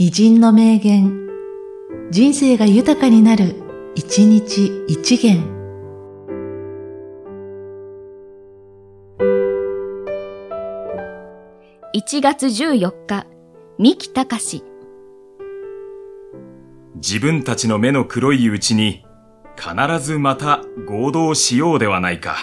偉人の名言、人生が豊かになる、一日一元。1月14日、三木隆自分たちの目の黒いうちに必ずまた合同しようではないか。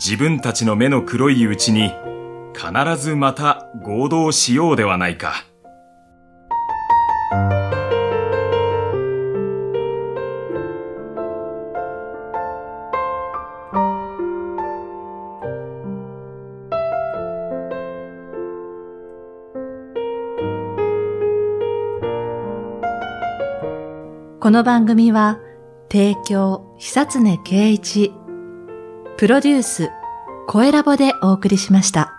自分たちの目の黒いうちに必ずまた合同しようではないか。この番組は、提供、久常圭一、プロデュース、声ラボでお送りしました。